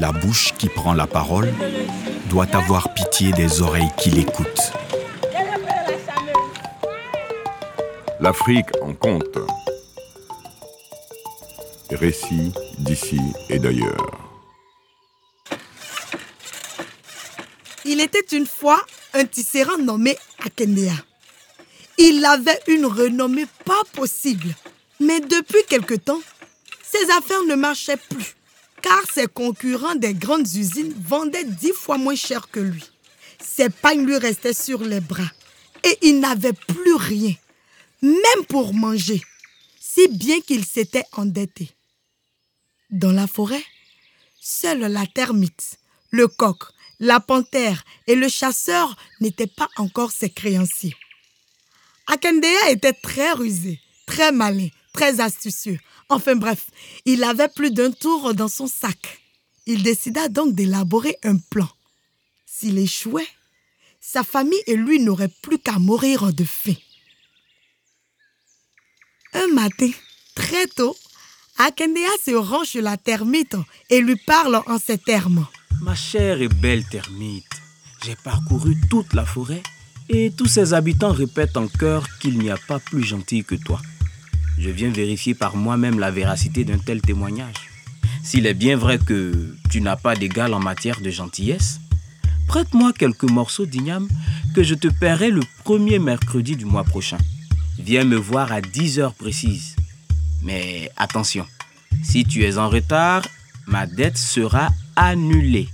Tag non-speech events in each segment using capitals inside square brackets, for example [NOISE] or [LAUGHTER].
La bouche qui prend la parole doit avoir pitié des oreilles qui l'écoutent. L'Afrique en compte. Récit d'ici et d'ailleurs. Il était une fois un tisserand nommé Akendea. Il avait une renommée pas possible. Mais depuis quelque temps, ses affaires ne marchaient plus, car ses concurrents des grandes usines vendaient dix fois moins cher que lui. Ses pagnes lui restaient sur les bras et il n'avait plus rien, même pour manger, si bien qu'il s'était endetté. Dans la forêt, seule la termite, le coq, la panthère et le chasseur n'étaient pas encore ses créanciers. Akendea était très rusé, très malin, très astucieux. Enfin bref, il avait plus d'un tour dans son sac. Il décida donc d'élaborer un plan. S'il échouait, sa famille et lui n'auraient plus qu'à mourir de faim. Un matin, très tôt, Akendea se rend chez la termite et lui parle en ces termes. Ma chère et belle termite, j'ai parcouru toute la forêt et tous ses habitants répètent en chœur qu'il n'y a pas plus gentil que toi. Je viens vérifier par moi-même la véracité d'un tel témoignage. S'il est bien vrai que tu n'as pas d'égal en matière de gentillesse, prête-moi quelques morceaux d'igname que je te paierai le premier mercredi du mois prochain. Viens me voir à 10 heures précises. Mais attention, si tu es en retard, ma dette sera annulée.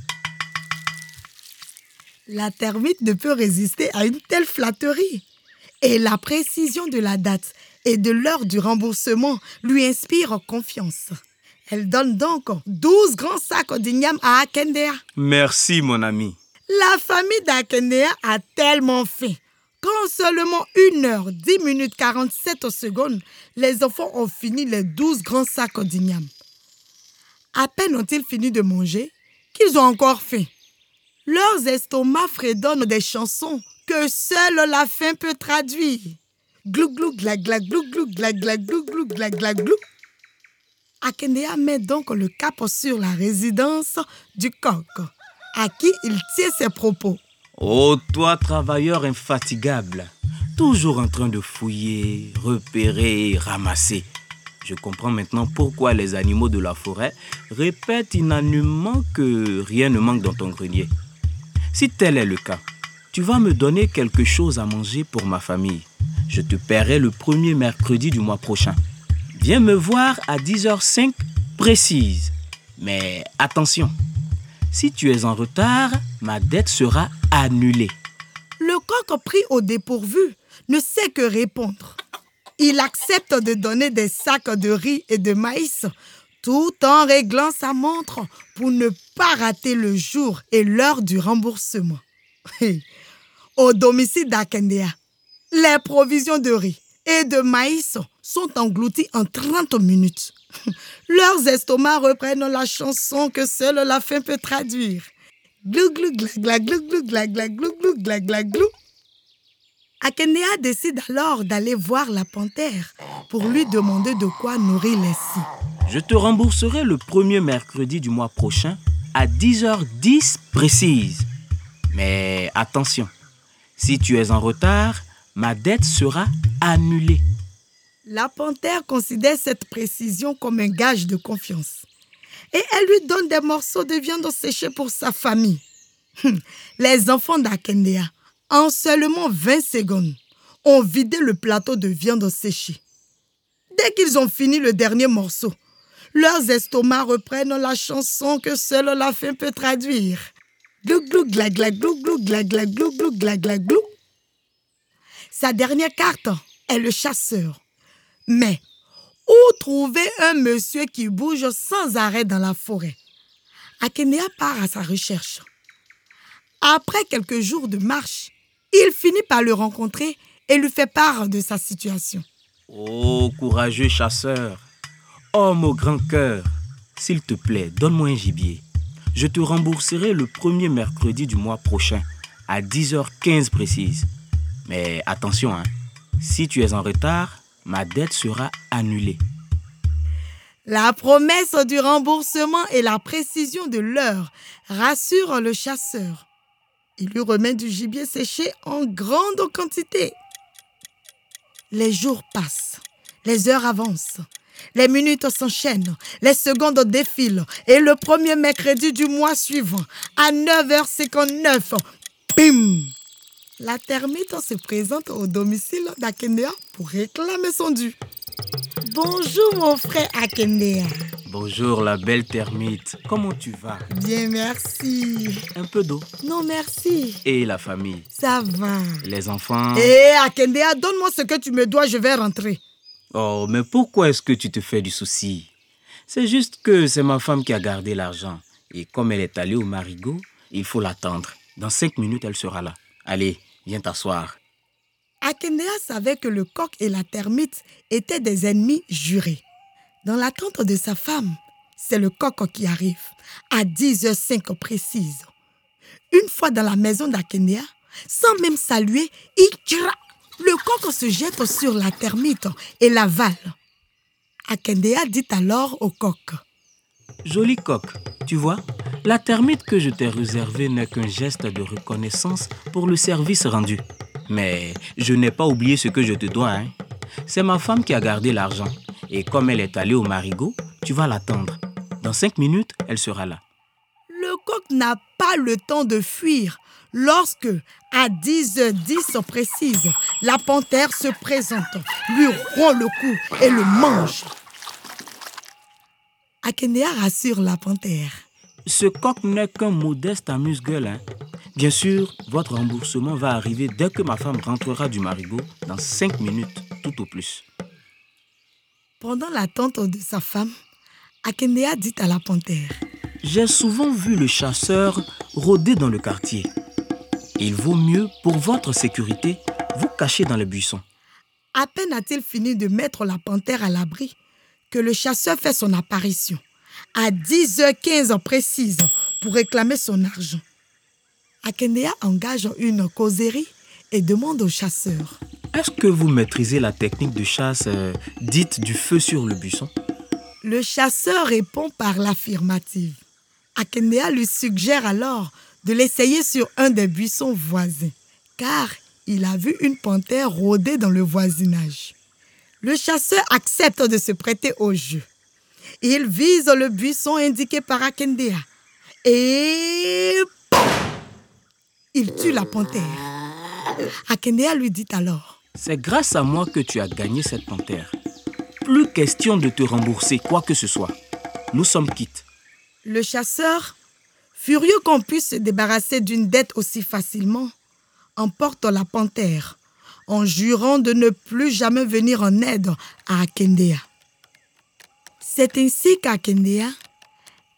La termite ne peut résister à une telle flatterie. Et la précision de la date et de l'heure du remboursement lui inspire confiance. Elle donne donc 12 grands sacs d'igname à Akendea. Merci, mon ami. La famille d'Akendea a tellement faim qu'en seulement 1 heure, 10 minutes 47 secondes, les enfants ont fini les 12 grands sacs d'igname. À peine ont-ils fini de manger qu'ils ont encore faim. Leurs estomacs fredonnent des chansons que seule la faim peut traduire. Glou glou gla gla glou glou gla gla glou glou gla gla glou. Akendea met donc le cap sur la résidence du coq, à qui il tient ses propos. Oh, toi, travailleur infatigable, toujours en train de fouiller, repérer, ramasser. Je comprends maintenant pourquoi les animaux de la forêt répètent unanimement que rien ne manque dans ton grenier. Si tel est le cas, tu vas me donner quelque chose à manger pour ma famille. Je te paierai le premier mercredi du mois prochain. Viens me voir à 10h05 précise. Mais attention, si tu es en retard, ma dette sera annulée. Le coq pris au dépourvu ne sait que répondre. Il accepte de donner des sacs de riz et de maïs tout en réglant sa montre pour ne pas rater le jour et l'heure du remboursement. [LAUGHS] Au domicile d'Akendea, les provisions de riz et de maïs sont englouties en 30 minutes. Leurs estomacs reprennent la chanson que seule la faim peut traduire. Glou glou gla gla glou glou gla gla glou glou gla gla glou. Akendea décide alors d'aller voir la panthère pour lui demander de quoi nourrir les scies. Je te rembourserai le premier mercredi du mois prochain à 10h10 précise. Mais attention, si tu es en retard, ma dette sera annulée. La panthère considère cette précision comme un gage de confiance. Et elle lui donne des morceaux de viande séchée pour sa famille. Les enfants d'Akendea, en seulement 20 secondes, ont vidé le plateau de viande séchée. Dès qu'ils ont fini le dernier morceau, leurs estomacs reprennent la chanson que seule la faim peut traduire. Sa dernière carte est le chasseur. Mais où trouver un monsieur qui bouge sans arrêt dans la forêt? Akenia part à sa recherche. Après quelques jours de marche, il finit par le rencontrer et lui fait part de sa situation. Oh, courageux chasseur, homme au grand cœur, s'il te plaît, donne-moi un gibier. Je te rembourserai le premier mercredi du mois prochain, à 10h15 précise. Mais attention, hein, si tu es en retard, ma dette sera annulée. La promesse du remboursement et la précision de l'heure rassurent le chasseur. Il lui remet du gibier séché en grande quantité. Les jours passent, les heures avancent, les minutes s'enchaînent, les secondes défilent et le premier mercredi du mois suivant, à 9h59, bim La termite se présente au domicile d'Akendea pour réclamer son dû. Bonjour mon frère Akendea. Bonjour la belle termite. Comment tu vas? Bien, merci. Un peu d'eau. Non, merci. Et la famille? Ça va. Les enfants? Hé, Akendea, donne-moi ce que tu me dois, je vais rentrer. Oh, mais pourquoi est-ce que tu te fais du souci? C'est juste que c'est ma femme qui a gardé l'argent. Et comme elle est allée au marigot, il faut l'attendre. Dans cinq minutes, elle sera là. Allez, viens t'asseoir. Akendea savait que le coq et la termite étaient des ennemis jurés. Dans l'attente de sa femme, c'est le coq qui arrive, à 10h05 précise. Une fois dans la maison d'Akendea, sans même saluer, il cra. Le coq se jette sur la termite et l'avale. Akendea dit alors au coq. Joli coq, tu vois, la termite que je t'ai réservée n'est qu'un geste de reconnaissance pour le service rendu. Mais je n'ai pas oublié ce que je te dois. Hein. C'est ma femme qui a gardé l'argent. Et comme elle est allée au marigot, tu vas l'attendre. Dans cinq minutes, elle sera là. Le coq n'a pas le temps de fuir lorsque, à 10h10 précise, la panthère se présente, lui rompt le cou et le mange. Akendea rassure la panthère. Ce coq n'est qu'un modeste amuse-gueule. Hein. Bien sûr, votre remboursement va arriver dès que ma femme rentrera du marigot, dans cinq minutes, tout au plus. Pendant l'attente de sa femme, Akendea dit à la panthère J'ai souvent vu le chasseur rôder dans le quartier. Il vaut mieux, pour votre sécurité, vous cacher dans les buissons. À peine a-t-il fini de mettre la panthère à l'abri que le chasseur fait son apparition, à 10h15 précise, pour réclamer son argent. Akendea engage une causerie et demande au chasseur Est-ce que vous maîtrisez la technique de chasse euh, dite du feu sur le buisson? Le chasseur répond par l'affirmative. Akendea lui suggère alors de l'essayer sur un des buissons voisins, car il a vu une panthère rôder dans le voisinage. Le chasseur accepte de se prêter au jeu. Il vise le buisson indiqué par Akendea et il tue la panthère. Akendea lui dit alors C'est grâce à moi que tu as gagné cette panthère. Plus question de te rembourser quoi que ce soit. Nous sommes quittes. Le chasseur, furieux qu'on puisse se débarrasser d'une dette aussi facilement, emporte la panthère en jurant de ne plus jamais venir en aide à Akendea. C'est ainsi qu'Akendea,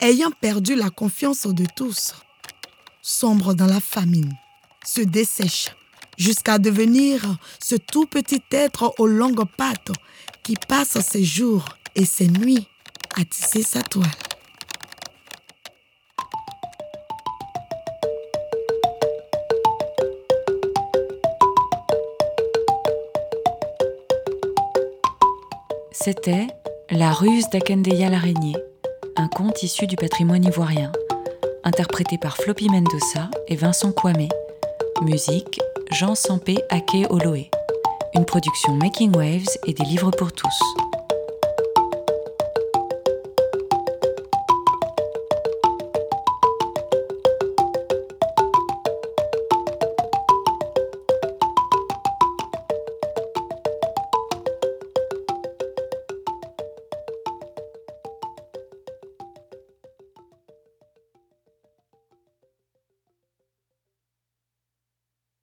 ayant perdu la confiance de tous, sombre dans la famine, se dessèche jusqu'à devenir ce tout petit être aux longues pattes qui passe ses jours et ses nuits à tisser sa toile. C'était La ruse d'Akendeya l'araignée, un conte issu du patrimoine ivoirien, interprété par Floppy Mendoza et Vincent Kwame. Musique Jean Sampé Ake Oloé. Une production Making Waves et des livres pour tous.